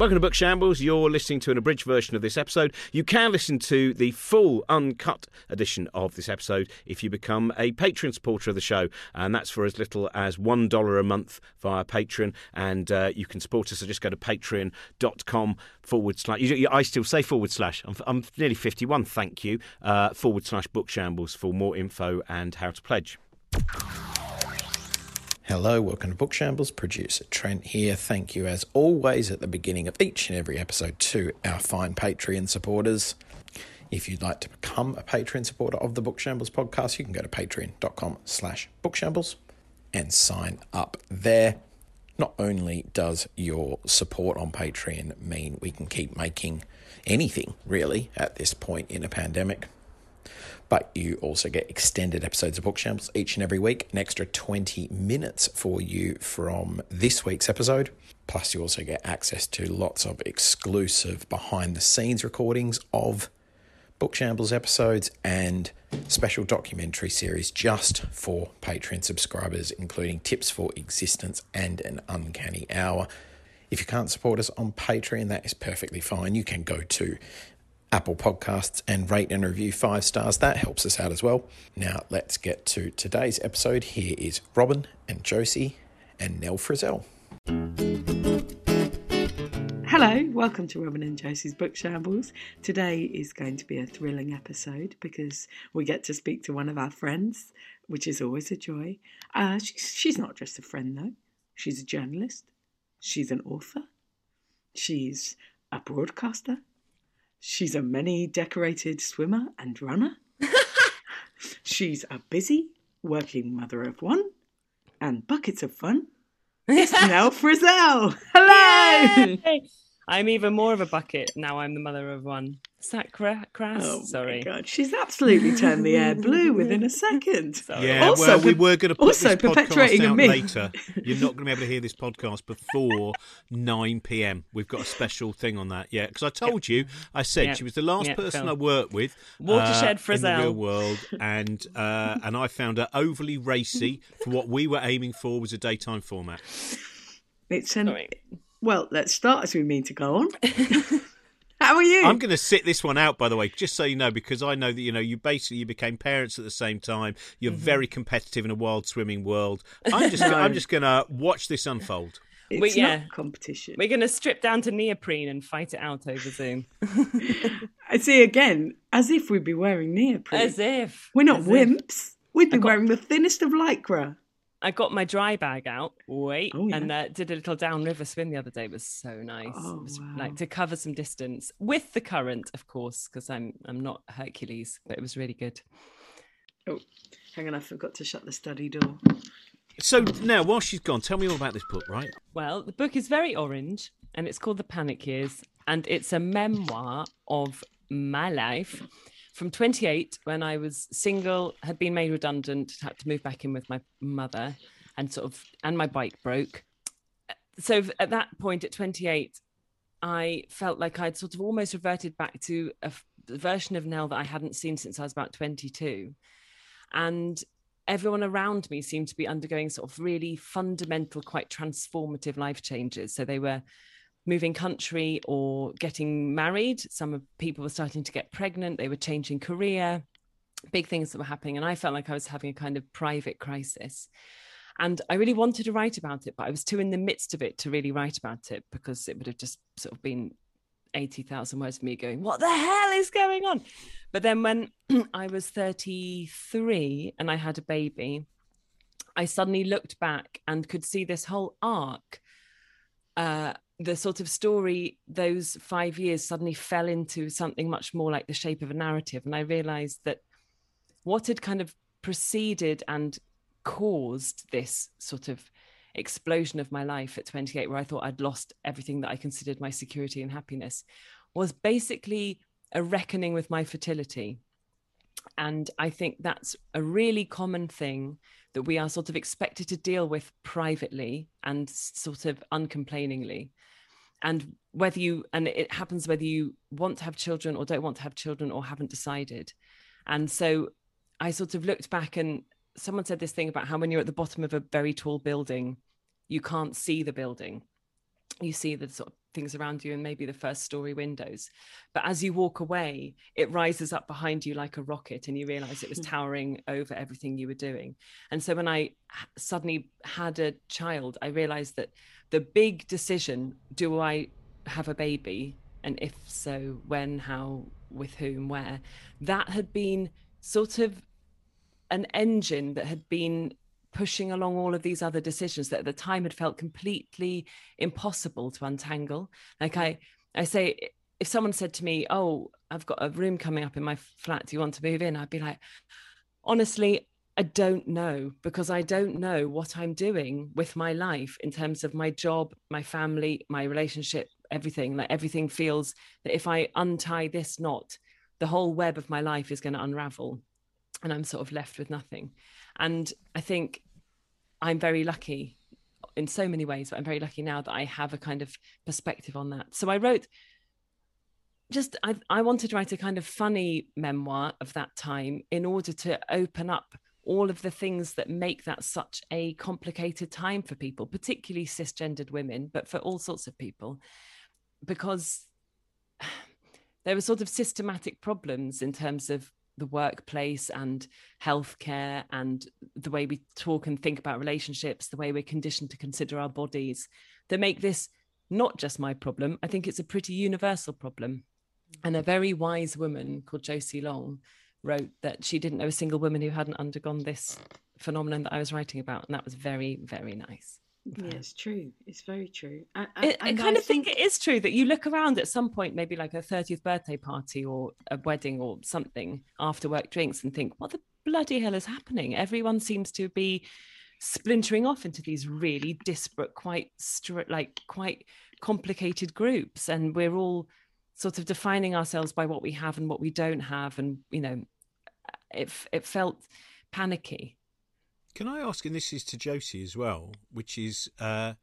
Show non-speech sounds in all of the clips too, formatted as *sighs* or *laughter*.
Welcome to Book Shambles. You're listening to an abridged version of this episode. You can listen to the full uncut edition of this episode if you become a Patreon supporter of the show, and that's for as little as $1 a month via Patreon. And uh, you can support us, so just go to patreon.com forward slash. I still say forward slash. I'm, I'm nearly 51, thank you. Uh, forward slash Book Shambles for more info and how to pledge. Hello, welcome to Book Shambles. Producer Trent here. Thank you, as always, at the beginning of each and every episode to our fine Patreon supporters. If you'd like to become a Patreon supporter of the Book Shambles podcast, you can go to patreon.com slash bookshambles and sign up there. Not only does your support on Patreon mean we can keep making anything, really, at this point in a pandemic, but you also get extended episodes of Book Shambles each and every week, an extra 20 minutes for you from this week's episode. Plus, you also get access to lots of exclusive behind the scenes recordings of Book Shambles episodes and special documentary series just for Patreon subscribers, including tips for existence and an uncanny hour. If you can't support us on Patreon, that is perfectly fine. You can go to Apple Podcasts and rate and review five stars. That helps us out as well. Now, let's get to today's episode. Here is Robin and Josie and Nell Frizzell. Hello, welcome to Robin and Josie's Book Shambles. Today is going to be a thrilling episode because we get to speak to one of our friends, which is always a joy. Uh, she's, she's not just a friend, though, she's a journalist, she's an author, she's a broadcaster, She's a many decorated swimmer and runner. *laughs* She's a busy working mother of one and buckets of fun. *laughs* It's Nell Frizzell. Hello. Yay! *laughs* I'm even more of a bucket now. I'm the mother of one. Sacra crass? Oh Sorry. my God, she's absolutely turned the air blue within a *laughs* second. Sorry. Yeah, Also, well, we were going to put also this perpetuating podcast out later. You're not going to be able to hear this podcast before *laughs* 9 p.m. We've got a special thing on that, yeah. Because I told you, I said Yeah. she was the last Yeah, person Phil. I worked with Watershed uh, in the real world, *laughs* and uh, and I found her overly racy for what we were aiming for was a daytime format. It's an, Sorry. Well, let's start as we mean to go on. *laughs* How are you? I'm going to sit this one out, by the way, just so you know, because I know that you know you basically you became parents at the same time. You're Mm-hmm. very competitive in a wild swimming world. *laughs* I'm just No. I'm just going to watch this unfold. it's we- yeah. not competition. We're going to strip down to neoprene and fight it out over Zoom. *laughs* I see again, as if we'd be wearing neoprene. As if. We're not as if. wimps. We'd be got- wearing the thinnest of lycra. I got my dry bag out, wait, Oh, yeah. and uh, did a little downriver swim the other day. It was so nice. Oh, was wow. like to cover some distance with the current, of course, because I'm I'm not Hercules, but it was really good. Oh, hang on, I forgot to shut the study door. So now, while she's gone, tell me all about this book, right? Well, the book is very orange and it's called The Panic Years. And it's a memoir of my life from 28 when I was single, had been made redundant, had to move back in with my mother, and sort of, and my bike broke. So at that point, at 28, I felt like I'd sort of almost reverted back to a version of Nell that I hadn't seen since I was about 22. And everyone around me seemed to be undergoing sort of really fundamental, quite transformative life changes. So they were moving country or getting married. Some people were starting to get pregnant. They were changing career, big things that were happening. And I felt like I was having a kind of private crisis. And I really wanted to write about it, but I was too in the midst of it to really write about it because it would have just sort of been 80,000 words of me going, What the hell is going on? But then when *clears throat* I was 33 and I had a baby, I suddenly looked back and could see this whole arc. Uh, the sort of story, those five years suddenly fell into something much more like the shape of a narrative. And I realized that what had kind of preceded and caused this sort of explosion of my life at 28, where I thought I'd lost everything that I considered my security and happiness, was basically a reckoning with my fertility. And I think that's a really common thing that we are sort of expected to deal with privately and sort of uncomplainingly. And whether you, and it happens whether you want to have children or don't want to have children or haven't decided. And so I sort of looked back and someone said this thing about how when you're at the bottom of a very tall building, you can't see the building. You see the sort of things around you and maybe the first story windows. But as you walk away it rises up behind you like a rocket and you realize it was Hmm. towering over everything you were doing. And so when i suddenly had a child i realized that the big decision do i have a baby? And if so when how with whom where? That had been sort of an engine that had been pushing along all of these other decisions that at the time had felt completely impossible to untangle. Like i i say if someone said to me oh i've got a room coming up in my flat. Do you want to move in? I'd be like honestly i don't know because i don't know what i'm doing with my life in terms of my job my family my relationship everything. Like everything feels that if i untie this knot the whole web of my life is going to unravel and i'm sort of left with nothing and i think i'm very lucky in so many ways but i'm very lucky now that i have a kind of perspective on that. So i wrote just I, I wanted to write a kind of funny memoir of that time in order to open up all of the things that make that such a complicated time for people particularly cisgendered women but for all sorts of people. Because *sighs* there were sort of systematic problems in terms of the workplace and healthcare and the way we talk and think about relationships, the way we're conditioned to consider our bodies that make this not just my problem. I think it's a pretty universal problem. And a very wise woman called Josie Long wrote that she didn't know a single woman who hadn't undergone this phenomenon that I was writing about. And that was very, very nice. Yeah, it's true. It's very true. I, I, I kind of think, it is true that you look around at some point, maybe like a 30th birthday party or a wedding or something after work drinks, and think, what the bloody hell is happening? Everyone seems to be splintering off into these really disparate, quite like quite complicated groups, and we're all sort of defining ourselves by what we have and what we don't have, and you know, it it felt panicky. Can I ask, and this is to Josie as well, which is, uh,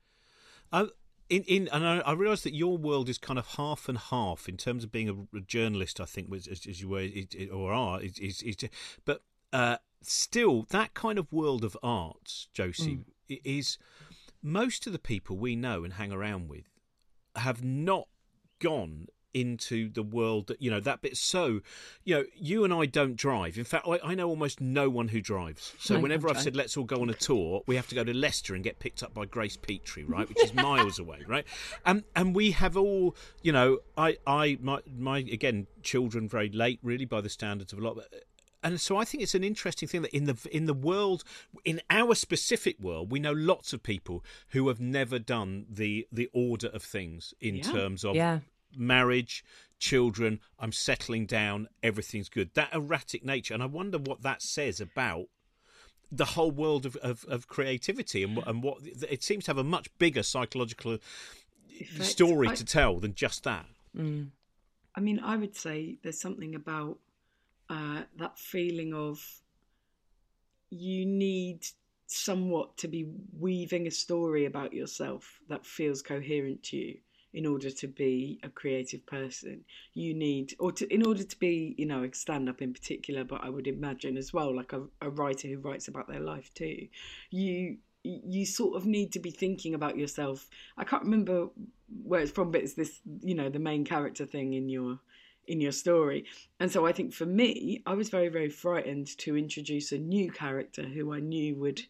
I, in in, and I, I realise that your world is kind of half and half in terms of being a, a journalist. I think, was as, as you were it, it, or are, is, is, is but uh, still, that kind of world of art, Josie, mm. is most of the people we know and hang around with have not gone into the world that you know that bit so you know you and i don't drive in fact i, I know almost no one who drives so I whenever i've drive. said let's all go on a tour we have to go to leicester and get picked up by grace petrie right which is miles away right and and we have all you know i i my my again children very late really by the standards of a lot but and so I think it's an interesting thing that in the in the world, in our specific world, we know lots of people who have never done the the order of things in Yeah. terms of Yeah. Marriage, children. I'm settling down. Everything's good. That erratic nature, and I wonder what that says about the whole world of, of, of creativity and, what- and what it seems to have a much bigger psychological Effect. story I- to tell than just that. Mm. I mean, I would say there's something about uh, that feeling of you need somewhat to be weaving a story about yourself that feels coherent to you in order to be a creative person you need or to in order to be you know a stand up in particular but i would imagine as well like a, a writer who writes about their life too you you sort of need to be thinking about yourself. I can't remember where it's from but it's this you know the main character thing in your in your story. And so i think for me i was very very frightened to introduce a new character who i knew would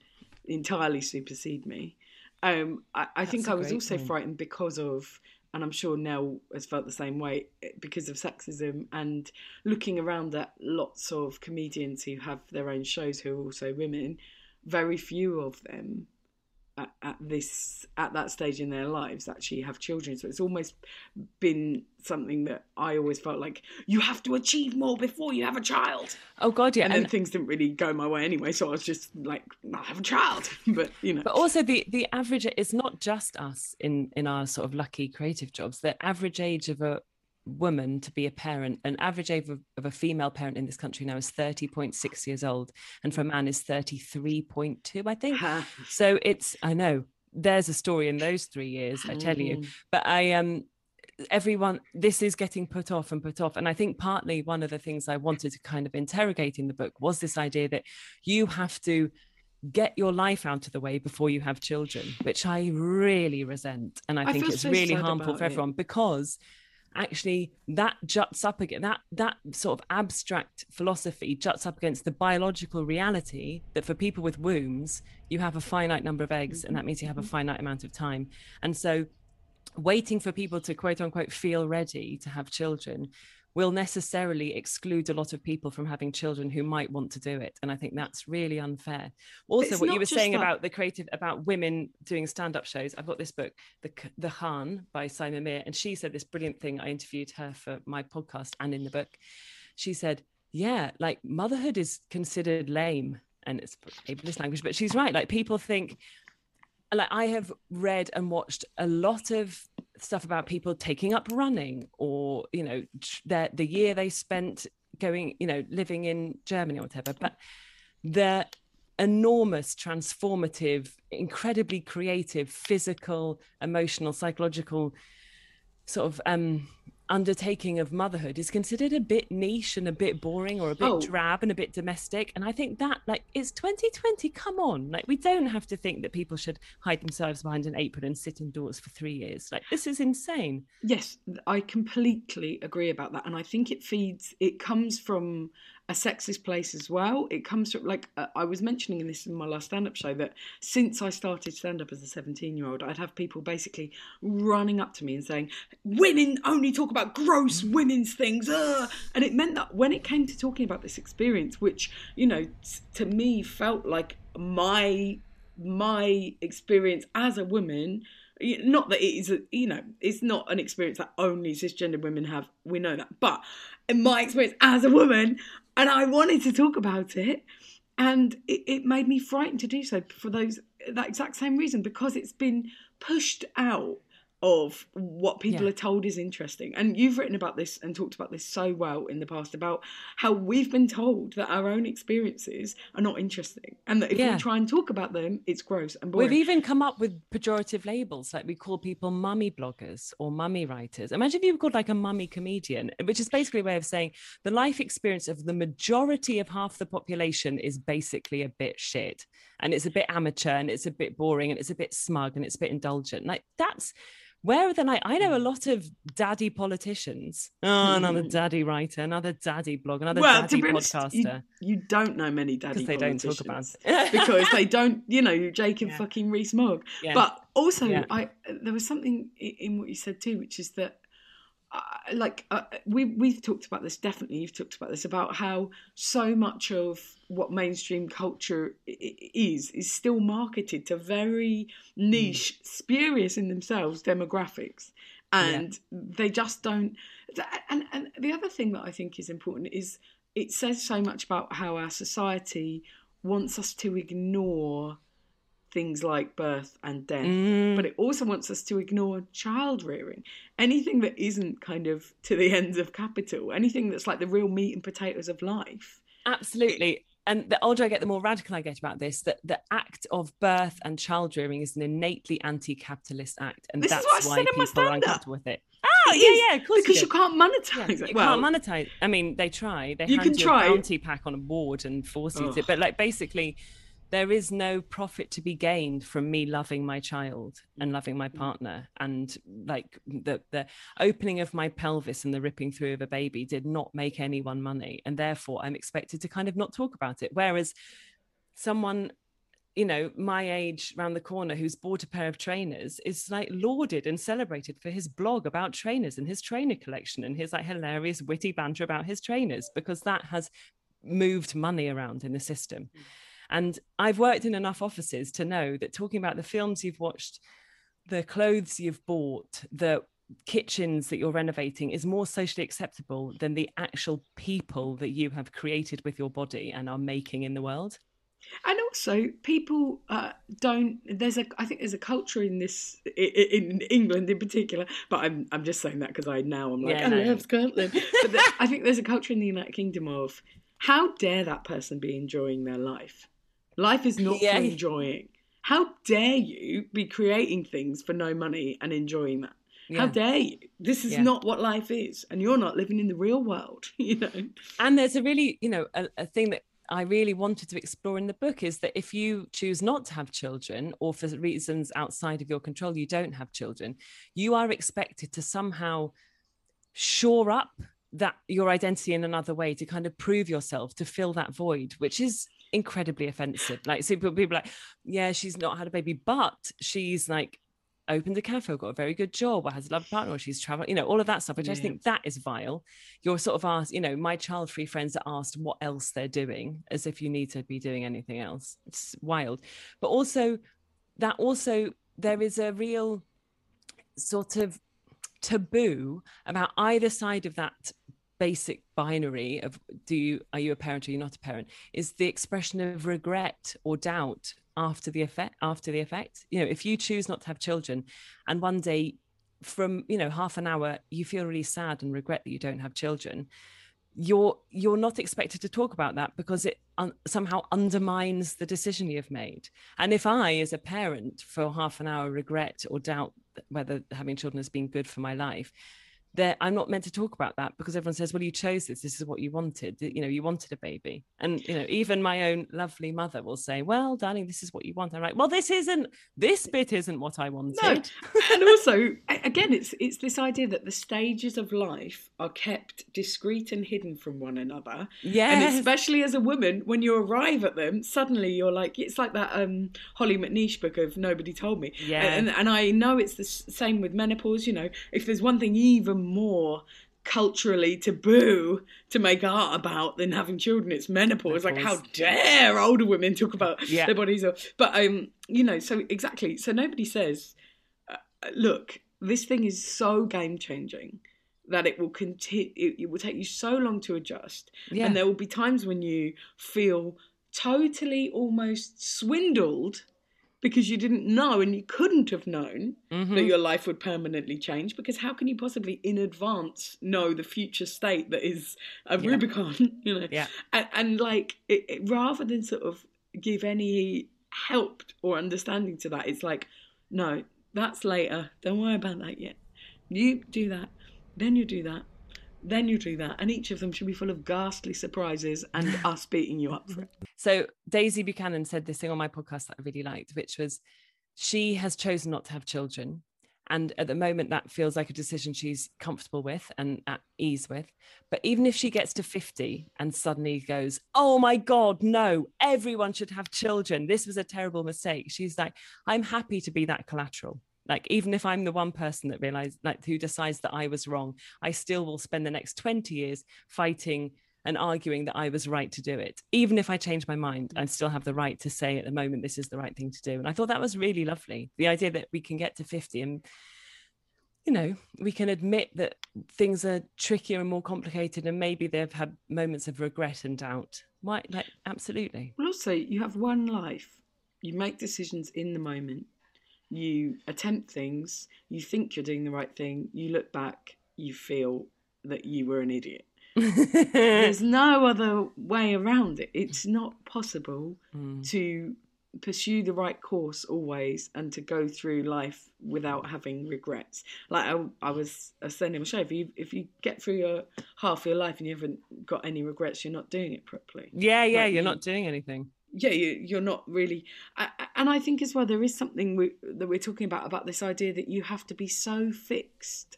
entirely supersede me um, I, I think I was also point. frightened because of, and I'm sure Nell has felt the same way, because of sexism and looking around at lots of comedians who have their own shows who are also women. Very few of them at, at this at that stage in their lives actually have children. So it's almost been something that I always felt like you have to achieve more before you have a child. Oh God, yeah. and then things didn't really go my way anyway, so I was just like, I have a child. *laughs* But you know, but also the the average is not just us in in our sort of lucky creative jobs the average age of a woman to be a parent an average age of, of a female parent in this country now is 30.6 years old and for a man is 33.2 i think so it's i know there's a story in those three years i tell you Mm. but i um everyone this is getting put off and put off and i think partly one of the things i wanted to kind of interrogate in the book was this idea that you have to get your life out of the way before you have children, which I really resent. And I, I think it's so really harmful for it. everyone because actually that juts up again that that sort of abstract philosophy juts up against the biological reality that for people with wombs you have a finite number of eggs and that means you have a mm-hmm. finite amount of time. And so waiting for people to quote unquote feel ready to have children will necessarily exclude a lot of people from having children who might want to do it and i think that's really unfair. Also what you were saying that- about the creative about women doing stand-up shows i've got this book the the han by simon Meir, and she said this brilliant thing. I interviewed her for my podcast and in the book. She said yeah like motherhood is considered lame and it's ableist language but she's right. Like people think like I have read and watched a lot of stuff about people taking up running or you know the year they spent going you know living in Germany or whatever but the enormous transformative incredibly creative physical emotional psychological sort of um undertaking of motherhood is considered a bit niche and a bit boring or a bit Oh. drab and a bit domestic and i think that like it's 2020 come on like we don't have to think that people should hide themselves behind an apron and sit indoors for three years like this is insane Yes, I completely agree about that, and I think it feeds. It comes from a sexist place as well. It comes from like uh, I was mentioning in this in my last stand-up show that since I started stand-up as a seventeen-year-old, I'd have people basically running up to me and saying, "Women only talk about gross women's things," ugh." and it meant that when it came to talking about this experience, which you know s- to me felt like my my experience as a woman not that it is a, you know it's not an experience that only cisgender women have we know that but in my experience as a woman and i wanted to talk about it and it, it made me frightened to do so for those that exact same reason because it's been pushed out of what people Yeah. are told is interesting and you've written about this and talked about this so well in the past about how we've been told that our own experiences are not interesting and that if Yeah. we try and talk about them it's gross and boring We've even come up with pejorative labels, like we call people mummy bloggers or mummy writers. Imagine if you were called like a mummy comedian, which is basically a way of saying the life experience of the majority of half the population is basically a bit shit. And it's a bit amateur and it's a bit boring and it's a bit smug and it's a bit indulgent. Like that's where the like I know a mm. lot of daddy politicians. Oh, *laughs* another daddy writer, another daddy blog, another well, daddy honest, you, podcaster. you don't know many daddy Because they don't talk about it. *laughs* because they don't, you know, Jacob Yeah. fucking Rees-Mogg. Yeah. But also, Yeah. I there was something in what you said too, which is that, uh, like, uh, we we've talked about this. Definitely, you've talked about this about how so much of what mainstream culture is is still marketed to very niche, spurious in themselves demographics, and they just don't. And and the other thing that I think is important is it says so much about how our society wants us to ignore things like birth and death, Mm. but it also wants us to ignore child rearing. Anything that isn't kind of to the *laughs* ends of capital, anything that's like the real meat and potatoes of life. Absolutely. And the older I get, the more radical I get about this. That the act of birth and child rearing is an innately anti-capitalist act, and This is that's why said in my people are uncomfortable with it. Oh, yeah, yeah, of course. because you, you can't monetize it. You well, can't monetize. I mean, they try. They You hand can you try. a bounty pack on a board and force you to. But like, basically, there is no profit to be gained from me loving my child and loving my mm-hmm. partner. And like the the opening of my pelvis and the ripping through of a baby did not make anyone money. And therefore i'm expected to kind of not talk about it. Whereas someone you know my age round the corner who's bought a pair of trainers is like lauded and celebrated for his blog about trainers and his trainer collection and his like hilarious witty banter about his trainers because that has moved money around in the system mm. And I've worked in enough offices to know that talking about the films you've watched, the clothes you've bought, the kitchens that you're renovating is more socially acceptable than the actual people that you have created with your body and are making in the world. And also, people uh, don't. There's a. I think there's a culture in this i- i- in England in particular. But I'm I'm just saying that because I now I'm like Yeah, I no. love Scotland. But the, I think there's a culture in the United Kingdom of how dare that person be enjoying their life? Life is not Yeah. for enjoying. How dare you be creating things for no money and enjoying that? How dare you? This is Yeah. not what life is, and you're not living in the real world. *laughs* You know. and there's a really you know a, a thing that I really wanted to explore in the book is that if you choose not to have children, or for reasons outside of your control, you don't have children, you are expected to somehow shore up that your identity in another way to kind of prove yourself to fill that void, which is incredibly offensive. Like, so people, people like, yeah, she's not had a baby, but she's like opened a cafe, got a very good job, or has a love partner, or she's traveling, you know, all of that stuff, which yeah. I just think that is vile. You're sort of asked, you know, my child free friends are asked what else they're doing, as if you need to be doing anything else. It's wild. But also, that also, there is a real sort of taboo about either side of that basic binary of do you are you a parent or you're not a parent is the expression of regret or doubt after the effect after the effect. You know if you choose not to have children and one day from you know half an hour you feel really sad and regret that you don't have children you're you're not expected to talk about that because it un- somehow undermines the decision you've made. And if i as a parent for half an hour regret or doubt whether having children has been good for my life that I'm not meant to talk about that because everyone says, well, you chose this. This is what you wanted. You know, you wanted a baby. And, you know, even my own lovely mother will say, well, darling, this is what you want. I'm like, well, this isn't, this bit isn't what I wanted. No. and also, *laughs* again, it's, it's this idea that the stages of life are kept discreet and hidden from one another. Yeah. And especially as a woman, when you arrive at them, suddenly you're like, it's like that um, Hollie McNish book of Nobody Told Me. Yeah. And, and I know it's the same with menopause. You know, if there's one thing even more culturally taboo to make art about than having children. It's menopause. Like, how dare older women talk about yeah. their bodies? But um, you know, so exactly. So nobody says, uh, look, this thing is so game changing that it will continue. It, it, will take you so long to adjust, yeah. and there will be times when you feel totally almost swindled because you didn't know and you couldn't have known mm-hmm. that your life would permanently change because how can you possibly in advance know the future state that is a yeah. rubicon *laughs* you know? Yeah. And, and like it, it, rather than sort of give any help or understanding to that it's like no that's later. Don't worry about that yet. You do that. Then you do that then you do that. And each of them should be full of ghastly surprises and *laughs* us beating you up for it. So Daisy Buchanan said this thing on my podcast that I really liked, which was she has chosen not to have children. And at the moment, that feels like a decision she's comfortable with and at ease with. But even if she gets to 50 and suddenly goes, Oh my God, no, everyone should have children. This was a terrible mistake. She's like, I'm happy to be that collateral. Like, even if I'm the one person that realized, like, who decides that I was wrong, I still will spend the next 20 years fighting and arguing that I was right to do it. Even if I change my mind, I still have the right to say at the moment, this is the right thing to do. And I thought that was really lovely. The idea that we can get to 50 and you know, we can admit that things are trickier and more complicated, and maybe they've had moments of regret and doubt. Why, like, absolutely. Well, also, you have one life. You make decisions in the moment you attempt things, you think you're doing the right thing, you look back, you feel that you were an idiot. *laughs* There's no other way around it. It's not possible mm. to pursue the right course always and to go through life without having regrets. Like I, I was saying in my show, if you if you get through your half of your life and you haven't got any regrets, you're not doing it properly. Yeah, yeah, like, you're you, not doing anything yeah, you, are not really. And I think as well, there is something we, that we're talking about about this idea that you have to be so fixed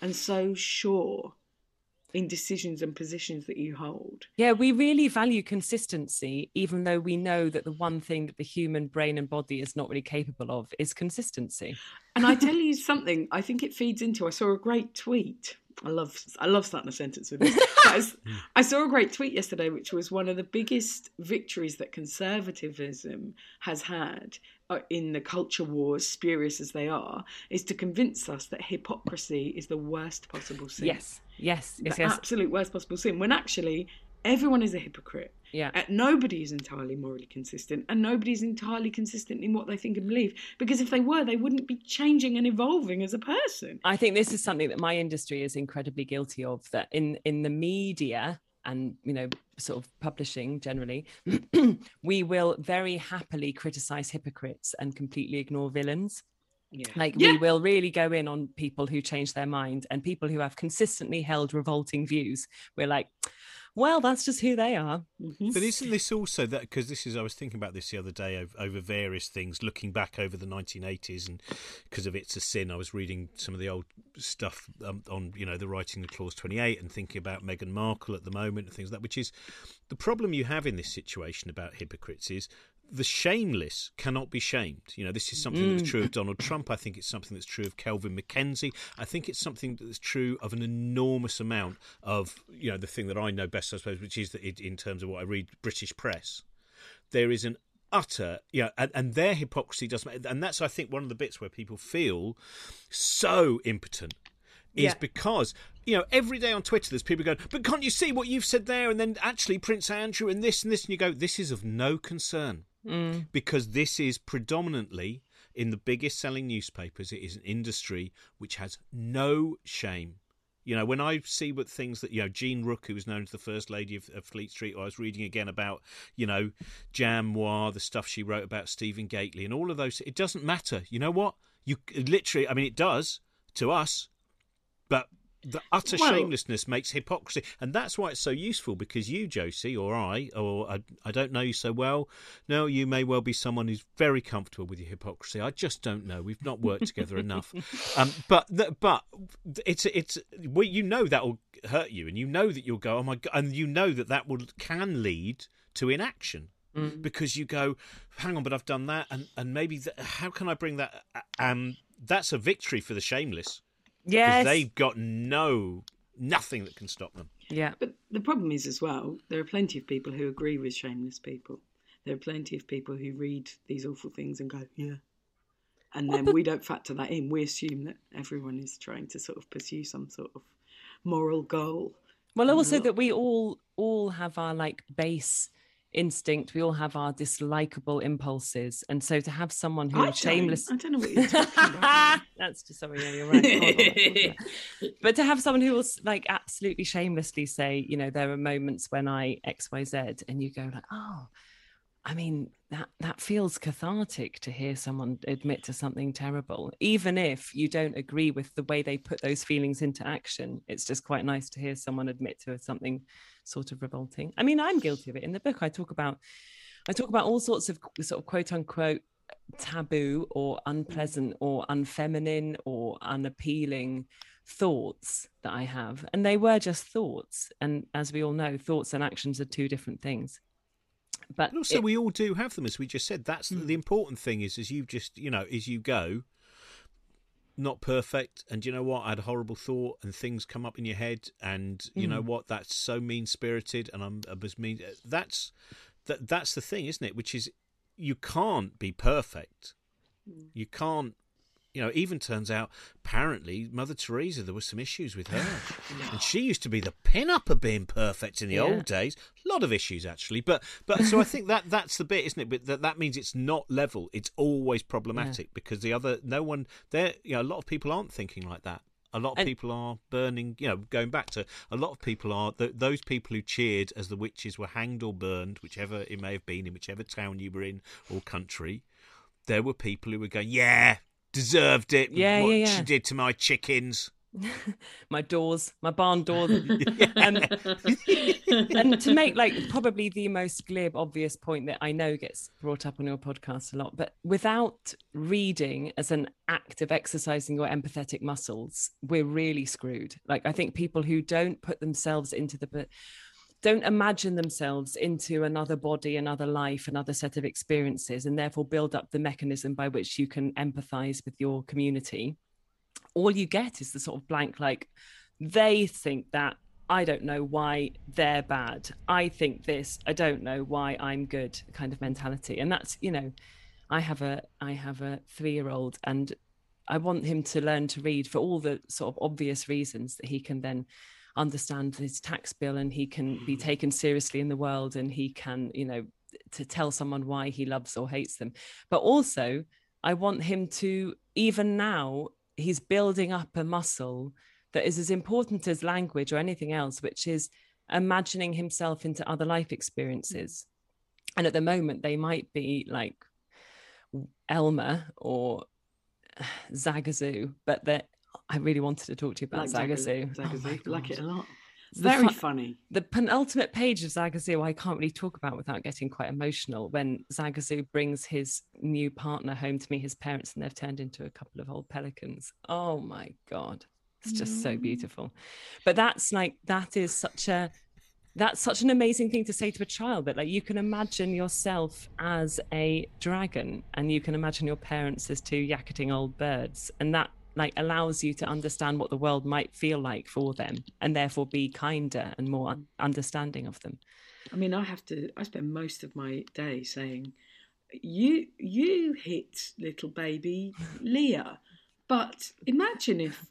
and so sure in decisions and positions that you hold. Yeah, we really value consistency, even though we know that the one thing that the human brain and body is not really capable of is consistency. And I tell *laughs* you something, I think it feeds into. I saw a great tweet I love I love starting a sentence with this. I, *laughs* I saw a great tweet yesterday, which was one of the biggest victories that conservatism has had uh, in the culture wars, spurious as they are, is to convince us that hypocrisy is the worst possible sin. Yes, yes, yes, the yes. absolute worst possible sin. When actually everyone is a hypocrite. Yeah. Uh, nobody is entirely morally consistent, and nobody is entirely consistent in what they think and believe. Because if they were, they wouldn't be changing and evolving as a person. I think this is something that my industry is incredibly guilty of. That in in the media and you know sort of publishing generally *clears throat* we will very happily criticize hypocrites and completely ignore villains yeah. Like yeah. we will really go in on people who change their mind and people who have consistently held revolting views. We're like, well, that's just who they are. Mhm. But isn't this also that because this is I was thinking about this the other day over, over various things, looking back over the 1980s, and because of It's a Sin, I was reading some of the old stuff um, on you know the writing of Clause 28 and thinking about Meghan Markle at the moment and things like that. Which is the problem you have in this situation about hypocrites is the shameless cannot be shamed. You know, this is something that's mm. true of Donald Trump. I think it's something that's true of Kelvin MacKenzie. I think it's something that's true of an enormous amount of, you know, the thing that I know best, I suppose, which is that it, in terms of what I read British press. There is an utter, yeah, and, and their hypocrisy doesn't, and that's, I think, one of the bits where people feel so impotent is Yeah. because you know every day on Twitter there's people going, but can't you see what you've said there? And then actually Prince Andrew and this and this, and you go, this is of no concern Mm. because this is predominantly in the biggest selling newspapers. It is an industry which has no shame. You know, when I see what things that you know, Jean Rook, who was known as the first lady of, of Fleet Street, I was reading again about, you know, Jan Moir, the stuff she wrote about Stephen Gately, and all of those. It doesn't matter. You know what? You literally, I mean, it does to us, but the utter Well- shamelessness makes hypocrisy, and that's why it's so useful. Because you, Josie, or I, or I, I don't know you so well. No, you may well be someone who's very comfortable with your hypocrisy. I just don't know. We've not worked together enough. *laughs* Um, but th- but it's it's well, you know that will hurt you, and you know that you'll go, oh my god, and you know that that will can lead to inaction because you go, hang on, but I've done that, and and maybe th- how can I bring that? Um, that's a victory for the shameless Yes. they've got no nothing that can stop them. Yeah. But the problem is as well, there are plenty of people who agree with shameless people. There are plenty of people who read these awful things and go, yeah. And then we don't factor that in. We assume that everyone is trying to sort of pursue some sort of moral goal. Well, also that we all all have our like base instinct. We all have our dislikable impulses, and so to have someone who I shameless. I don't know what you're talking about. *laughs* That's just sorry, yeah, you're right. Hold on, that's not- but to have someone who will like absolutely shamelessly say, you know, there are moments when I X Y Z, and you go like, oh, I mean that that feels cathartic to hear someone admit to something terrible, even if you don't agree with the way they put those feelings into action. It's just quite nice to hear someone admit to something sort of revolting. I mean, I'm guilty of it. In the book, I talk about I talk about all sorts of sort of quote unquote taboo or unpleasant or unfeminine or unappealing thoughts that I have. And they were just thoughts. And as we all know, thoughts and actions are two different things. But also, it- we all do have them, as we just said. That's the, hmm. the important thing is, as you just, you know, as you go, not perfect. And you know what? I had a horrible thought, and things come up in your head, and you know hmm. what? That's so mean spirited, and I'm I was mean. That's that. That's the thing, isn't it? Which is, you can't be perfect. Hmm. You can't. You know, even turns out apparently Mother Teresa there were some issues with her, *sighs* and she used to be the pin-up of being perfect in the Yeah. old days. A lot of issues actually, but but so I think that that's the bit, isn't it? But that that means it's not level. It's always problematic because the other no one there. You know, a lot of people aren't thinking like that. A lot of And- people are burning. You know, going back to a lot of people are th- those people who cheered as the witches were hanged or burned, whichever it may have been in whichever town you were in or country. There were people who were going, yeah, deserved it. Yeah, what yeah, she yeah. did to my chickens. *laughs* my doors, my barn doors. *laughs* and, um, and to make like probably the most glib, obvious point that I know gets brought up on your podcast a lot, but without reading as an act of exercising your empathetic muscles, we're really screwed. Like I think people who don't put themselves into the don't imagine themselves into another body, another life, another set of experiences, and therefore build up the mechanism by which you can empathize with your community. All you get is the sort of blank, like, they think that. I don't know why they're bad. I think this. I don't know why I'm good kind of mentality. And that's, you know, I have a I have a three year old and I want him to learn to read for all the sort of obvious reasons that he can then understand his tax bill and he can be mm. taken seriously in the world and he can, you know, to tell someone why he loves or hates them. But also, I want him to, even now, he's building up a muscle that is as important as language or anything else, which is imagining himself into other life experiences. And at the moment, they might be like Elmer or *sighs* Zagazoo, but that I really wanted to talk to you about Like Zagazoo. Zagazoo. Oh like it a lot. Very fu- funny. the penultimate page of Zagazoo I can't really talk about without getting quite emotional when Zagazoo brings his new partner home to meet his parents and they've turned into a couple of old pelicans. Oh my god. It's just so mm. beautiful. But that's like that is such a that's such an amazing thing to say to a child that like you can imagine yourself as a dragon and you can imagine your parents as two yakketing old birds and that like allows you to understand what the world might feel like for them and therefore be kinder and more understanding of them I mean, I have to. I spend most of my day saying, "You, you hit little baby *laughs* Leah," but imagine if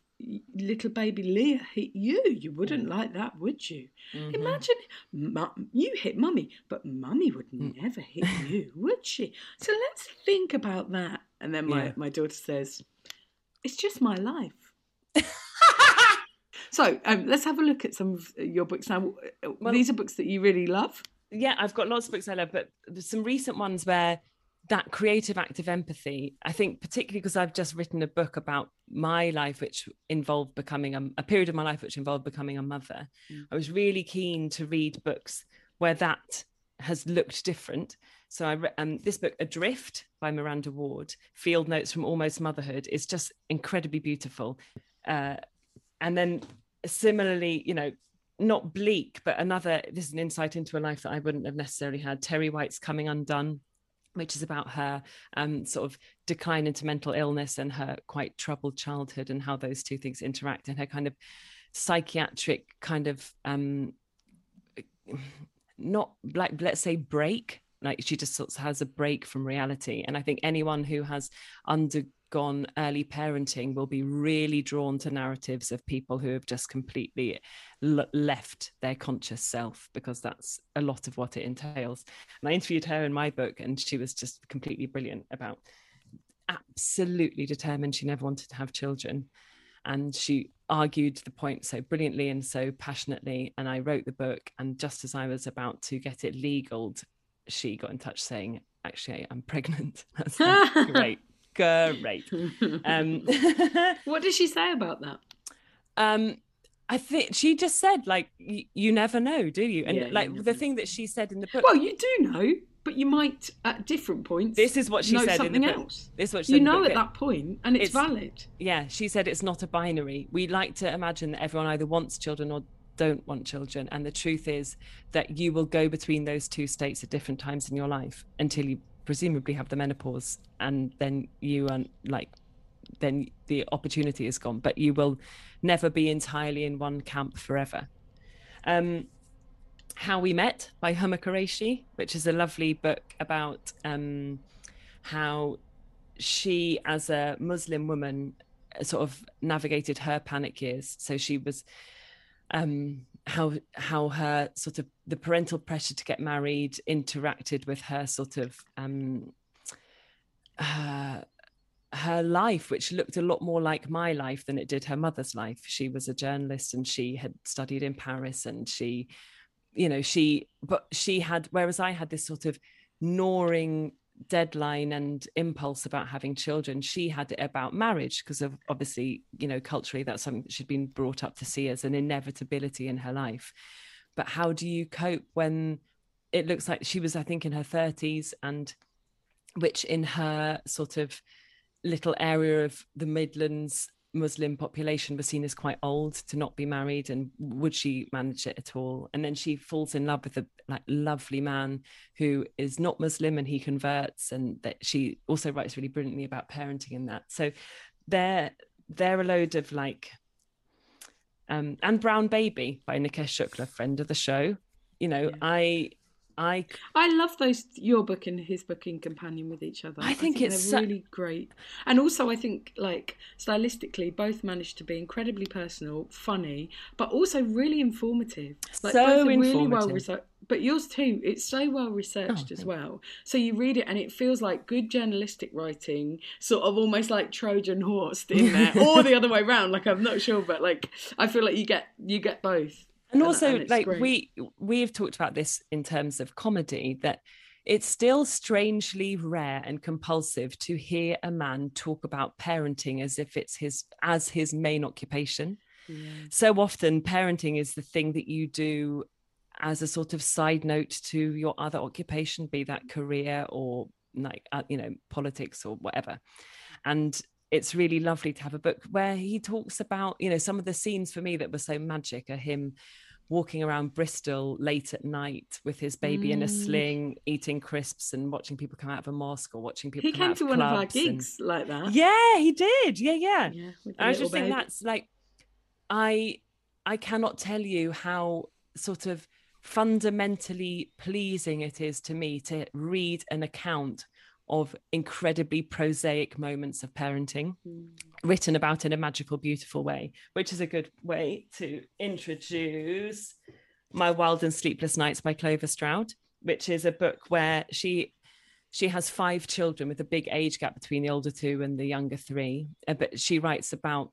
little baby Leah hit you. You wouldn't like that, would you? Mm-hmm. Imagine Mu- you hit mummy, but mummy would mm. never hit *laughs* you, would she? So let's think about that. And then my Yeah. my daughter says, "It's just my life." *laughs* So um, let's have a look at some of your books now. Well- These are books that you really love. yeah i've got lots of books i love but there's some recent ones where that creative act of empathy i think particularly because i've just written a book about my life which involved becoming a, a period of my life which involved becoming a mother i was really keen to read books where that has looked different so i um, this book adrift by miranda ward field notes from almost motherhood is just incredibly beautiful uh, and then similarly you know not bleak, but another, this is an insight into a life that I wouldn't have necessarily had. Terri White's Coming Undone, which is about her um, sort of decline into mental illness and her quite troubled childhood and how those two things interact and her kind of psychiatric kind of um, *sighs* not like let's say break like she just sort of has a break from reality. And i think anyone who has undergone early parenting will be really drawn to narratives of people who have just completely l- left their conscious self because that's a lot of what it entails. And i interviewed her in my book and she was just completely brilliant about absolutely determined she never wanted to have children. And she argued the point so brilliantly and so passionately. And i wrote the book and just as i was about to get it legaled she got in touch saying actually i'm pregnant *laughs* that's like, great *laughs* great um *laughs* What does she say about that? um i think she just said like y- you never know do you and Yeah, like the know. thing that she said in the book Well, you do know, but you might at different points. this is what she said in something the book else. this is what she You know at that- that point, and it's, It's- valid. yeah she said it's not a binary we like to imagine that everyone either wants children or don't want children. And the truth is that you will go between those two states at different times in your life until you presumably have the menopause and then you are like then the opportunity is gone. But you will never be entirely in one camp forever. Um how we met by Huma Qureshi which is a lovely book about um how she as a muslim woman sort of navigated her panic years. So she was um how how her sort of the parental pressure to get married interacted with her sort of um uh, her life which looked a lot more like my life than it did her mother's life. She was a journalist and she had studied in paris and she you know she but she had whereas i had this sort of gnawing deadline and impulse about having children she had it about marriage because of obviously you know culturally that's something that she'd been brought up to see as an inevitability in her life. But how do you cope when it looks like she was i think in her 30s and which in her sort of little area of the midlands muslim population was seen as quite old to not be married and would she manage it at all? And then she falls in love with a like lovely man who is not muslim and he converts and that she also writes really brilliantly about parenting in that. So they're they're a load of like um and brown baby by nikesh shukla friend of the show. You know Yeah. i i I love those your book and his book in companion with each other. I think it's they're so- really great, and also I think like stylistically both managed to be incredibly personal, funny, but also really informative. Like So both are really well informative. researched. But yours too, it's so well oh, researched Oh, as well. So you read it and it feels like good journalistic writing, sort of almost like Trojan horse in there, *laughs* or the other way around. Like I'm not sure, but like I feel like you get you get both. And And- also and like great. we we've talked about this in terms of comedy that it's still strangely rare and compulsive to hear a man talk about parenting as if it's his as his main occupation so often parenting is the thing that you do as a sort of side note to your other occupation, be that career or like uh, you know politics or whatever. And it's really lovely to have a book where he talks about you know some of the scenes for me that were so magic are him walking around Bristol late at night with his baby in a Mm. sling, eating crisps and watching people come out of a mosque or watching people. He come came out to of one of our clubs and- like that. Yeah, he did. Yeah, yeah. Yeah, I was just think babe. that's like, I, I cannot tell you how sort of fundamentally pleasing it is to me to read an account of incredibly prosaic moments of parenting Mm. written about in a magical, beautiful way, which is a good way to introduce My Wild and Sleepless Nights by Clover Stroud, which is a book where she she has five children with a big age gap between the older two and the younger three. Uh, But she writes about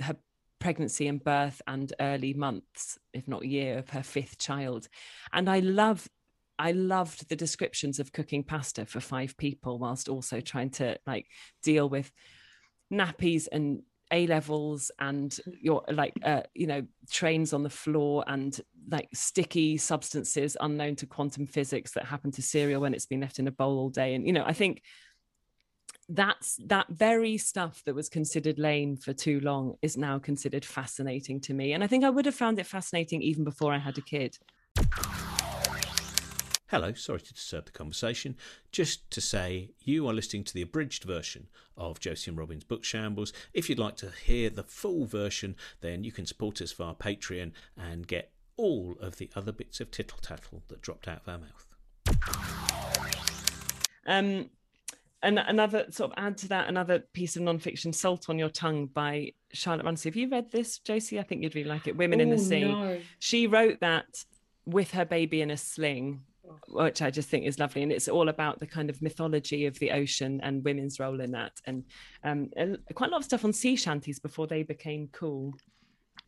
her pregnancy and birth and early months, if not year, of her fifth child. And I love I loved the descriptions of cooking pasta for five people whilst also trying to like deal with nappies and A levels and your like uh, you know trains on the floor and like sticky substances unknown to quantum physics that happen to cereal when it's been left in a bowl all day. And you know I think that's that very stuff that was considered lame for too long is now considered fascinating to me. And I think I would have found it fascinating even before I had a kid Hello, sorry to disturb the conversation. Just to say, you are listening to the abridged version of Josie and Robin's Book Shambles. If you'd like to hear the full version, then you can support us via Patreon and get all of the other bits of tittle tattle that dropped out of our mouth. Um, and another sort of add to that, another piece of nonfiction, "Salt on Your Tongue" by Charlotte Runcie. Have you read this, Josie? I think you'd really like it. Women in the Oh, Sea. no. She wrote that with her baby in a sling, which I just think is lovely, and it's all about the kind of mythology of the ocean and women's role in that, and um, quite a lot of stuff on sea shanties before they became cool.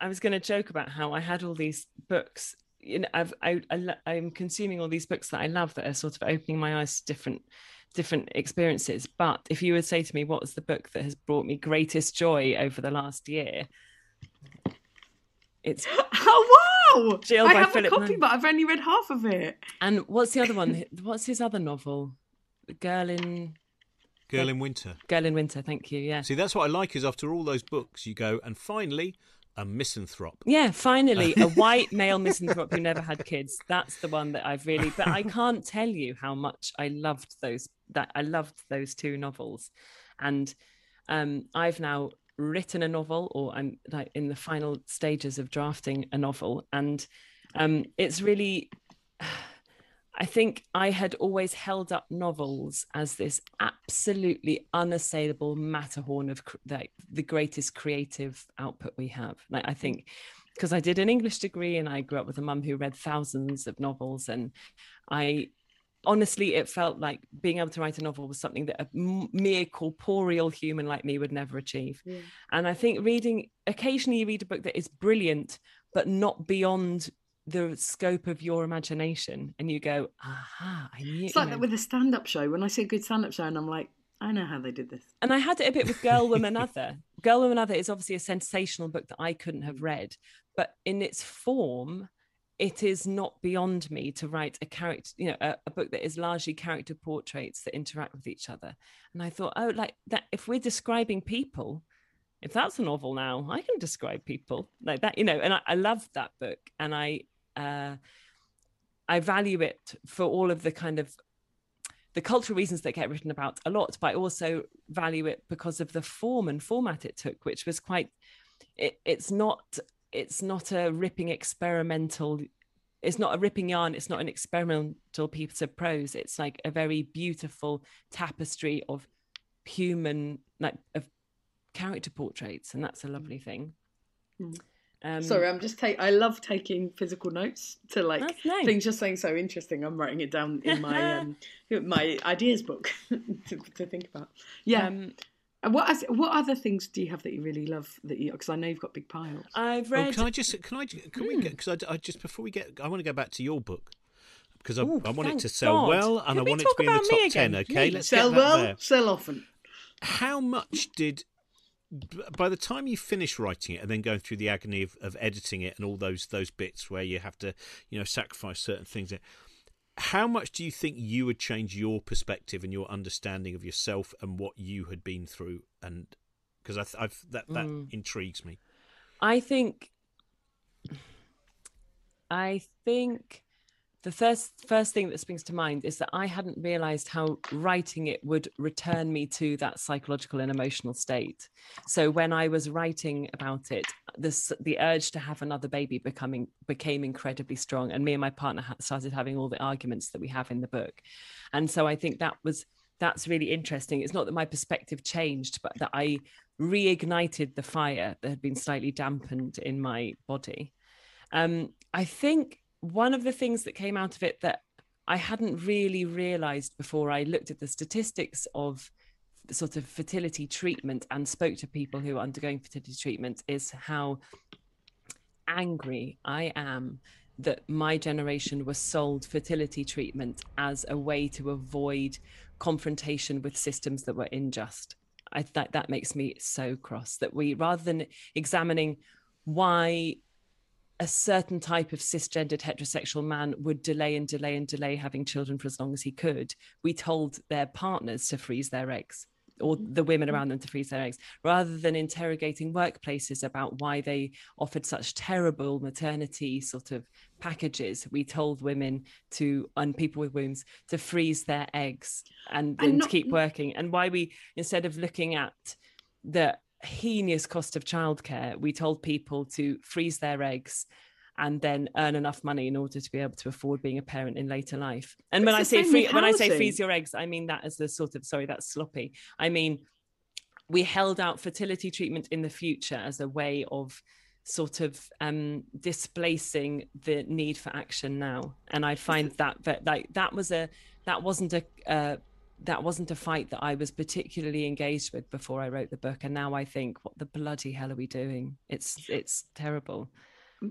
I was going to joke about how I had all these books. You know, I've, I, I, I'm consuming all these books that I love that are sort of opening my eyes to different, different experiences. But if you would say to me, what was the book that has brought me greatest joy over the last year? It's *laughs* Oh wow! Jill I by have Philip a copy, Nunn. but I've only read half of it. and what's the other one? *laughs* What's his other novel? Girl in Girl in Winter. Girl in Winter. Thank you. Yeah. See, that's what I like is after all those books, you go, and finally, a misanthrope. Yeah, finally, a *laughs* white male misanthrope who never had kids. That's the one that I've really. But I *laughs* can't tell you how much I loved those. That I loved those two novels, and um, I've now written a novel, or I'm like in the final stages of drafting a novel, and um, it's really. *sighs* I think I had always held up novels as this absolutely unassailable matterhorn of like the greatest creative output we have. Like I think because I did an English degree and I grew up with a mum who read thousands of novels, and I honestly it felt like being able to write a novel was something that a mere corporeal human like me would never achieve. And I think reading occasionally you read a book that is brilliant but not beyond the scope of your imagination, and you go, "Aha! I knew." It's like know." that with a stand-up show. When I see a good stand-up show, and I'm like, I know how they did this. and I had it a bit with Girl, *laughs* Woman, Other. Girl, Woman, Other is obviously a sensational book that I couldn't have read, but in its form, it is not beyond me to write a character, you know, a, a book that is largely character portraits that interact with each other. And I thought, oh, like that, if we're describing people, if that's a novel now, I can describe people like that, you know. And I, I loved that book, and I, uh, I value it for all of the kind of the cultural reasons that get written about a lot, but I also value it because of the form and format it took, which was quite. It, it's not. It's not a ripping experimental. It's not a ripping yarn. It's not an experimental piece of prose. It's like a very beautiful tapestry of human, like of character portraits, and that's a lovely thing. Mm. Um, Sorry, I'm just take. I love taking physical notes to like nice. things just saying so interesting. I'm writing it down in my *laughs* um, my ideas book *laughs* to, to think about. Yeah. um, what what other things do you have that you really love that you? Because I know you've got big piles. I've Oh, read. can I just can I can we hmm. get because I, I just before we get I want to go back to your book because I, Ooh, I want it to sell God. well and Can I we want it to be in the about me top ten. Okay, please? let's Sell get well, there. sell often. How much did by the time you finish writing it and then going through the agony of, of editing it and all those those bits where you have to you know sacrifice certain things how much do you think you would change your perspective and your understanding of yourself and what you had been through and because I've, I've, that that mm. intrigues me i think i think the first first thing that springs to mind is that I hadn't realized how writing it would return me to that psychological and emotional state. So when I was writing about it, this the urge to have another baby becoming became incredibly strong, and me and my partner started having all the arguments that we have in the book, and so I think that was that's really interesting. It's not that my perspective changed, but that I reignited the fire that had been slightly dampened in my body. Um, I think one of the things that came out of it that I hadn't really realized before I looked at the statistics of sort of fertility treatment and spoke to people who are undergoing fertility treatment is how angry I am that my generation was sold fertility treatment as a way to avoid confrontation with systems that were unjust. I that that makes me so cross that we rather than examining why a certain type of cisgendered heterosexual man would delay and delay and delay having children for as long as he could, we told their partners to freeze their eggs or mm. the women around mm. them to freeze their eggs, rather than interrogating workplaces about why they offered such terrible maternity sort of packages. We told women to, and people with wombs, to freeze their eggs and, and not, to keep working. And why we, instead of looking at the heinous cost of childcare, we told people to freeze their eggs and then earn enough money in order to be able to afford being a parent in later life. And when I say free, when I say freeze your eggs, I mean that as the sort of sorry, that's sloppy. I mean we held out fertility treatment in the future as a way of sort of um, displacing the need for action now. And I find that that like that was a that wasn't a uh, that wasn't a fight that I was particularly engaged with before I wrote the book. And now I think, what the bloody hell are we doing? It's it's terrible.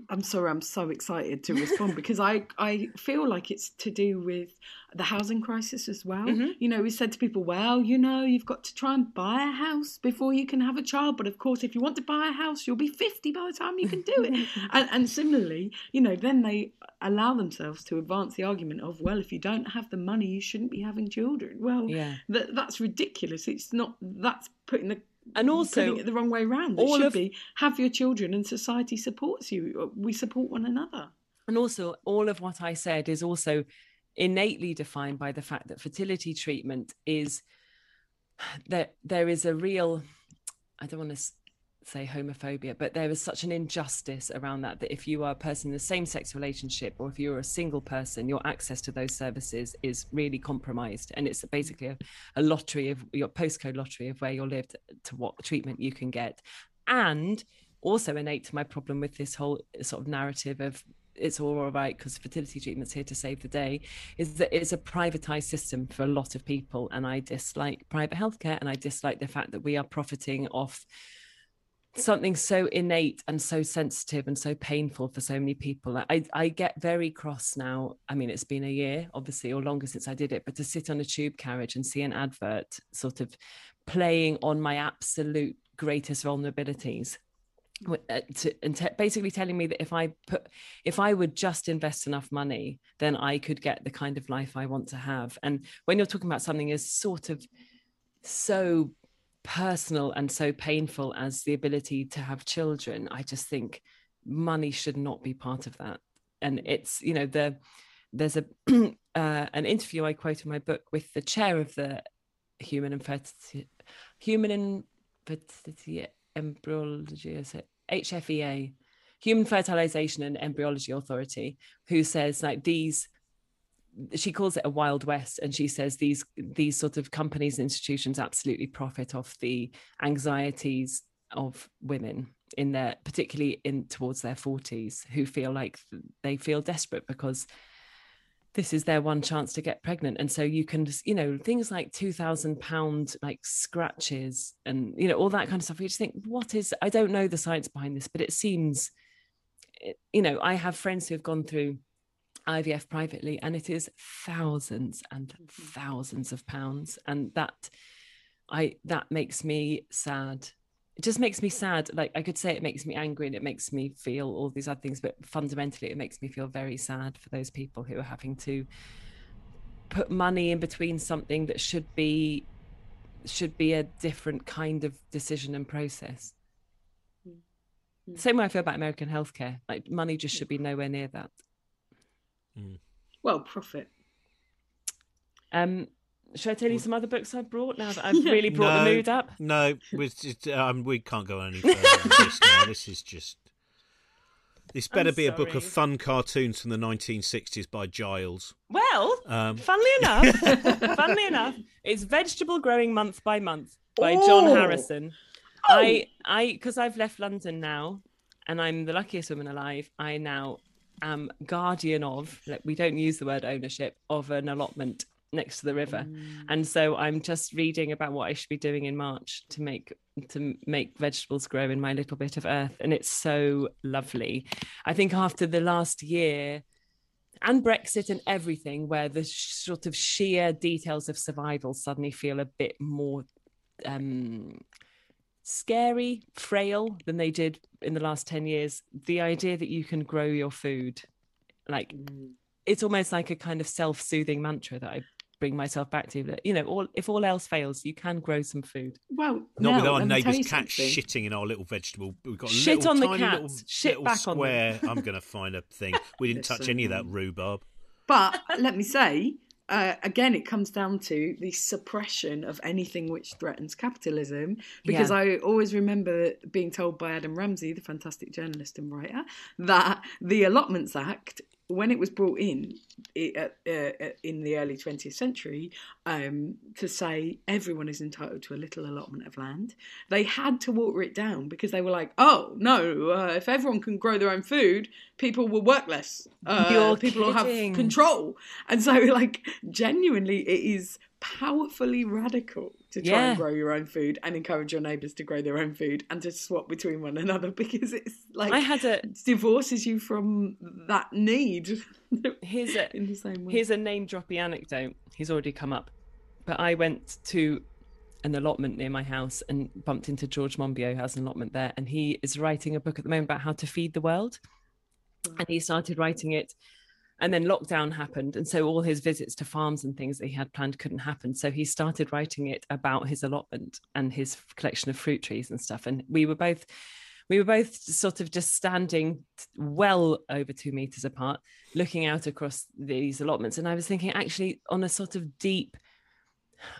I'm sorry, I'm so excited to respond *laughs* because I, I feel like it's to do with the housing crisis as well. Mm-hmm. You know, we said to people, well, you know, you've got to try and buy a house before you can have a child. But of course, if you want to buy a house, you'll be 50 by the time you can do it. *laughs* and, and similarly, you know, then they allow themselves to advance the argument of, well, if you don't have the money, you shouldn't be having children. Well, yeah. That, that's ridiculous. It's not, that's putting the and also putting it the wrong way around. It should of, be have your children and society supports you. We support one another. And also, all of what I said is also innately defined by the fact that fertility treatment is *sighs* that there is a real. I don't want to say homophobia, but there is such an injustice around that that if you are a person in the same sex relationship or if you're a single person, your access to those services is really compromised. And it's basically a, a lottery of your postcode lottery of where you live to, to what treatment you can get. And also innate to my problem with this whole sort of narrative of it's all all right because fertility treatment's here to save the day is that it's a privatized system for a lot of people and i dislike private healthcare and i dislike the fact that we are profiting off something so innate and so sensitive and so painful for so many people. I, I get very cross now. I mean, it's been a year, obviously, or longer since I did it, but to sit on a tube carriage and see an advert sort of playing on my absolute greatest vulnerabilities. Uh, to, and te- basically telling me that if I put, if I would just invest enough money, then I could get the kind of life I want to have. And when you're talking about something as sort of so personal and so painful as the ability to have children, I just think money should not be part of that. And it's, you know, the there's a *clears throat* uh, an interview I quote in my book with the chair of the Human Infertility Human Infertility Embryology, is it HFEA, Human Fertilization and Embryology Authority, who says like these she calls it a wild west and she says these these sort of companies and institutions absolutely profit off the anxieties of women in their particularly in towards their 40s who feel like they feel desperate because this is their one chance to get pregnant. And so you can just you know things like 2000 pound like scratches and you know all that kind of stuff. You just think what is i don't know the science behind this but it seems eh, you know i have friends who have gone through IVF privately, and it is thousands and mm-hmm. thousands of pounds, and that I that makes me sad it just makes me sad. Like I could say it makes me angry and it makes me feel all these other things, but fundamentally it makes me feel very sad for those people who are having to put money in between something that should be should be a different kind of decision and process. Mm. Same way I feel about American healthcare. Like money just should be nowhere near that. Well, profit. Um, should I tell you some other books I've brought now that *laughs* I've really brought No. the mood up? No, *laughs* we just, um, we can't go any *laughs* further this now. This is just. This better I'm be a book of fun cartoons from the 1960s by Giles. Well, Um, funnily enough, funnily enough, it's Vegetable Growing Month by Month by John Oh. Harrison. I, I, because I've left London now, and I'm the luckiest woman alive. I now am guardian of. Like, we don't use the word ownership of an allotment next to the river, and so I'm just reading about what I should be doing in March to make to make vegetables grow in my little bit of earth, and it's so lovely. I think after the last year and Brexit and everything, where the sort of sheer details of survival suddenly feel a bit more um, scary, frail than they did in the last 10 years. The idea that you can grow your food, like, mm. it's almost like a kind of self soothing mantra that I bring myself back to. That, you know, all, if all else fails, you can grow some food. Well, not with our let me neighbour's cat shitting in our little vegetable. We've got a Shit little on the tiny cats, little, shit little back on them. square. I'm going to find a thing. We didn't *laughs* touch any of that rhubarb. But let me say, uh, again, it comes down to the suppression of anything which threatens capitalism. Because Yeah. I always remember being told by Adam Ramsay, the fantastic journalist and writer, that the Allotments Act, when it was brought in it, uh, uh, in the early 20th century, um, to say everyone is entitled to a little allotment of land, they had to water it down because they were like, oh, no, uh, if everyone can grow their own food, people will work less. Uh, people will have control. And so, *laughs* like, genuinely, it is powerfully radical to try Yeah. and grow your own food and encourage your neighbours to grow their own food and to swap between one another *laughs* because it's like I had a divorces you from that need *laughs* here's a in the same way. Here's a name droppy anecdote. He's already come up. But I went to an allotment near my house and bumped into George Monbiot, who has an allotment there. And he is writing a book at the moment about how to feed the world. Mm. And he started writing it. And then lockdown happened. And so all his visits to farms and things that he had planned couldn't happen. So he started writing it about his allotment and his collection of fruit trees and stuff. And we were both we were both sort of just standing well over two meters apart looking out across these allotments and i was thinking actually on a sort of deep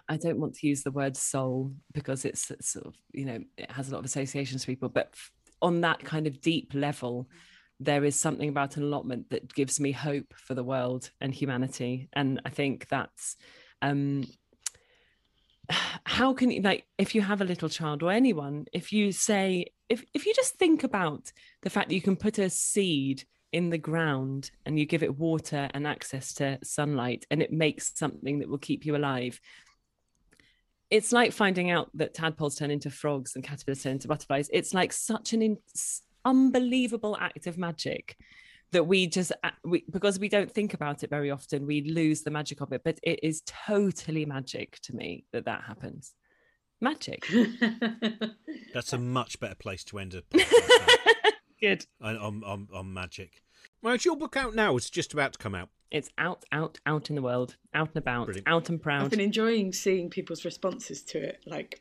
i don't want to use the word soul because it's sort of you know it has a lot of associations to people but on that kind of deep level there is something about an allotment that gives me hope for the world and humanity. And i think that's um *sighs* how can you like if you have a little child or anyone if you say if if you just think about the fact that you can put a seed in the ground and you give it water and access to sunlight and it makes something that will keep you alive it's like finding out that tadpoles turn into frogs and caterpillars turn into butterflies. It's like such an in- unbelievable act of magic that we just uh, we, because we don't think about it very often we lose the magic of it but it is totally magic to me that that happens magic *laughs* That's a much better place to end a podcast *laughs* good on, on, on, on magic. Well, it's your book out now? It's just about to come out. it's out out out in the world out and about Brilliant. out and proud I've been enjoying seeing people's responses to it, like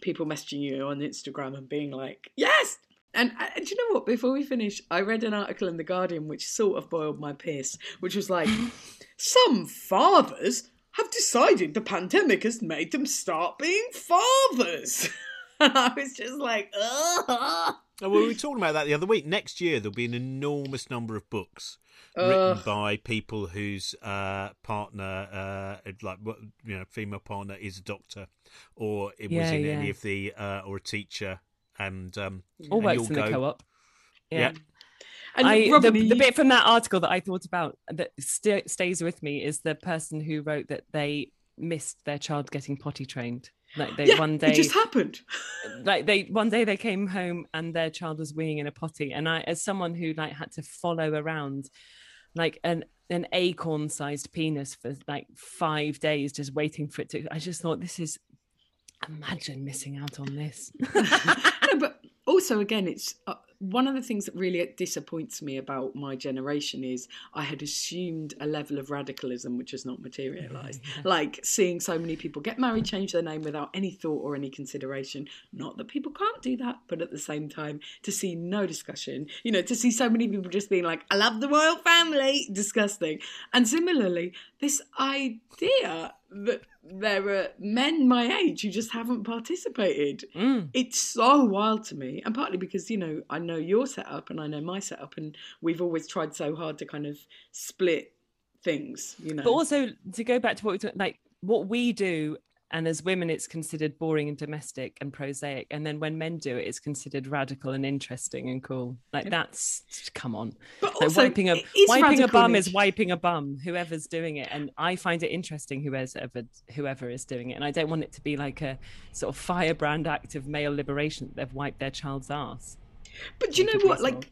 people messaging you on Instagram and being like, "Yes." And uh, do you know what? Before we finish, I read an article in the Guardian which sort of boiled my piss, which was like, *laughs* "Some fathers have decided the pandemic has made them start being fathers," *laughs* and I was just like, "Ugh." Oh, well, we were talking about that the other week. Next year, there'll be an enormous number of books written Ugh. by people whose uh, partner, uh, like you know, female partner is a doctor, or it was in yeah. any of the, uh, or a teacher, and um, all and works you'll in the co-op yeah, Yeah. And I, the, Robin, are the you- bit from that article that I thought about that st- stays with me is the person who wrote that they missed their child getting potty trained. Like they yeah, one day, it day, just happened. *laughs* like they one day they came home and their child was weeing in a potty, and I, as someone who like had to follow around, like an an acorn sized penis for like five days, just waiting for it to, I just thought this is imagine missing out on this. *laughs* no, but also again, it's uh, one of the things that really disappoints me about my generation is I had assumed a level of radicalism which has not materialized. *laughs* Yeah. Like seeing so many people get married, change their name without any thought or any consideration. Not that people can't do that, but at the same time, to see no discussion, you know, to see so many people just being like, I love the royal family, disgusting. And similarly, this idea that there are men my age who just haven't participated. Mm. It's so wild to me, and partly because you know I know your setup and I know my setup, and we've always tried so hard to kind of split things, you know. But also to go back to what we talk, like what we do and as women it's considered boring and domestic and prosaic. And then when men do it it's considered radical and interesting and cool. Like that's come on. But like also, wiping a wiping a bum is wiping a bum whoever's doing it. And i find it interesting whoever's ever whoever is doing it. And i don't want it to be like a sort of firebrand act of male liberation they've wiped their child's ass but do you know what? like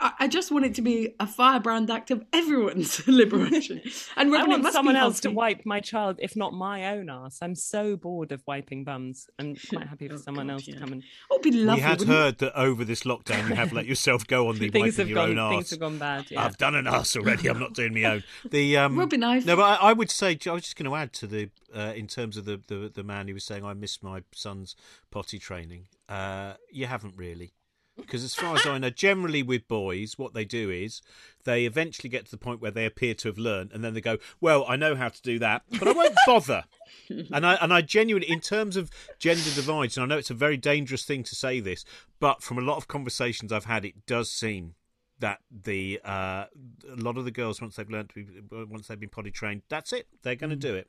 I just want it to be a firebrand act of everyone's *laughs* liberation. And I want someone else to wipe my child, if not my own ass. I'm so bored of wiping bums. I'm *laughs* quite happy for oh, someone God, else yeah. to come and. Oh, be lovely. We had heard it? that over this lockdown you have let yourself go on *laughs* the things wiping your gone, own ass. Things have gone bad. Yeah. I've done an ass already. I'm not doing my own. The um, Robin, I no, but I, I, would say I was just going to add to the uh, in terms of the, the the man who was saying I missed my son's potty training. Uh, you haven't really because as far as I know, generally with boys, what they do is they eventually get to the point where they appear to have learned, and then they go, "Well, I know how to do that, but I won't bother." *laughs* and I and I genuinely, in terms of gender divides, and I know it's a very dangerous thing to say this, but from a lot of conversations I've had, it does seem that the uh, a lot of the girls once they've learned to be once they've been potty trained, that's it, they're going to mm. do it.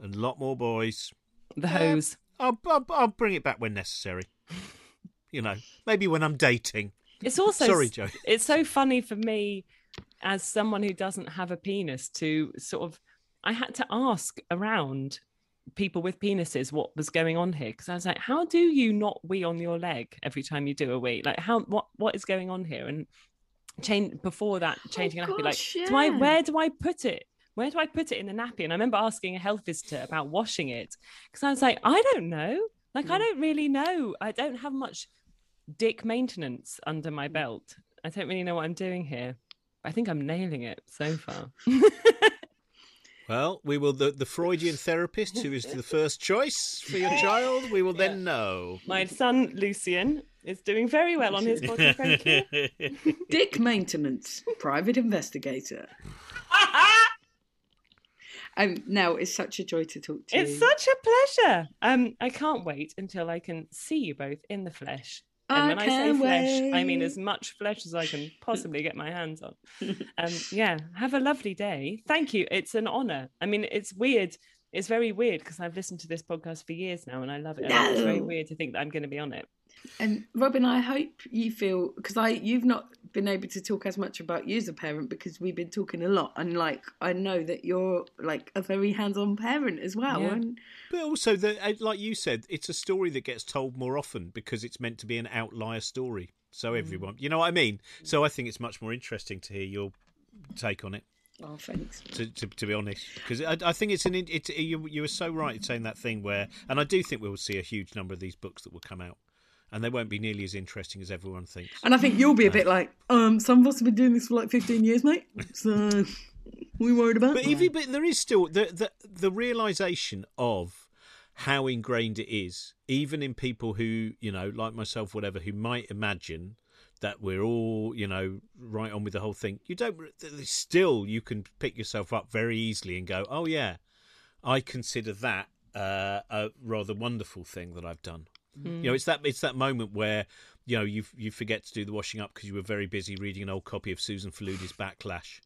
And a lot more boys. The hose. Uh, I'll, I'll, I'll bring it back when necessary you know, maybe when I'm dating. It's also *laughs* sorry, Joe. It's so funny for me as someone who doesn't have a penis to sort of. I had to ask around people with penises what was going on here because I was like, how do you not wee on your leg every time you do a wee? Like, how what what is going on here? And change before that, changing oh, a nappy. Like, yeah. do I where do I put it? Where do I put it in the nappy? And I remember asking a health visitor about washing it because I was like, I don't know. Like, mm. I don't really know. I don't have much dick maintenance under my hmm. belt. I don't really know what I'm doing here. I think I'm nailing it so far. *laughs* well, we will the, the Freudian therapist who is the first choice for your child. We will then know. My son Lucian is doing very well on his body. Thank you. *laughs* Dick maintenance, private investigator. *laughs* Um, now it's such a joy to talk to it's you. It's such a pleasure. Um, I can't wait until I can see you both in the flesh and when I say flesh, wait. I mean as much flesh as I can *laughs* possibly get my hands on. *laughs* Um, yeah, have a lovely day. Thank you. It's an honor. I mean, it's weird. It's very weird because I've listened to this podcast for years now and I love it. No. It's very weird to think that I'm going to be on it. And Robin, I hope you feel because I you've not been able to talk as much about you as a parent because we've been talking a lot, and like I know that you're like a very hands-on parent as well. Yeah. And... But also, the, uh, like you said, it's a story that gets told more often because it's meant to be an outlier story. So mm. everyone, you know what I mean. So I think it's much more interesting to hear your take on it. Oh, thanks. To, to, to be honest, because I, I, think it's an it's you you were so right in saying that thing where, and I do think we will see a huge number of these books that will come out and they won't be nearly as interesting as everyone thinks. And I think you'll be a bit like, um, some of us have been doing this for like 15 years, mate. So we worried about. But even but there is still the the the realization of how ingrained it is, even in people who you know, like myself, whatever, who might imagine that we're all you know right on with the whole thing. You don't still you can pick yourself up very easily and go, oh yeah, I consider that uh, a rather wonderful thing that I've done. Mm. You know, it's that it's that moment where you know you you forget to do the washing up because you were very busy reading an old copy of Susan Faludi's Backlash.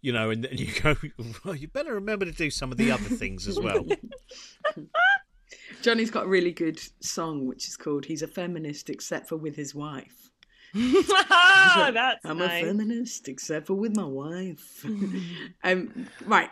You know, and then you go, *laughs* well, you better remember to do some of the other things as well. *laughs* Johnny's got a really good song which is called "He's a Feminist Except for with His Wife." *laughs* That's I'm nice. a feminist except for with my wife. um, right,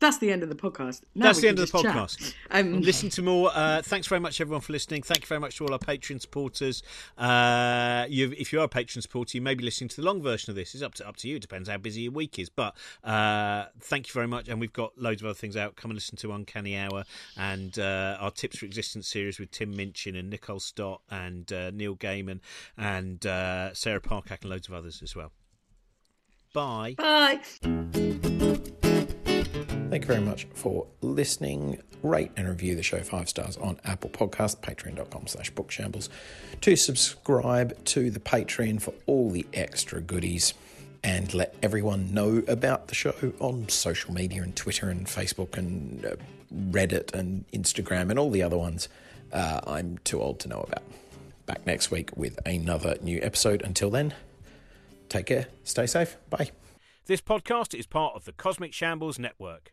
That's the end of the podcast. Now That's the end of the podcast. *laughs* Um, Listen to more. Uh, thanks very much, everyone, for listening. Thank you very much to all our Patreon supporters. Uh, if you are a Patreon supporter, you may be listening to the long version of this. It's up to up to you. It depends how busy your week is. But uh, thank you very much. And we've got loads of other things out. Come and listen to Uncanny Hour and uh, our Tips for Existence series with Tim Minchin and Nicole Stott and uh, Neil Gaiman and uh, Sarah Parcak and loads of others as well. Bye. Bye. Thank you very much for listening. Rate and review the show five stars on Apple Podcast, patreon.com slash bookshambles. To subscribe to the Patreon for all the extra goodies and let everyone know about the show on social media and Twitter and Facebook and uh, Reddit and Instagram and all the other ones uh, I'm too old to know about. Back next week with another new episode. Until then, take care, stay safe, bye. This podcast is part of the Cosmic Shambles Network.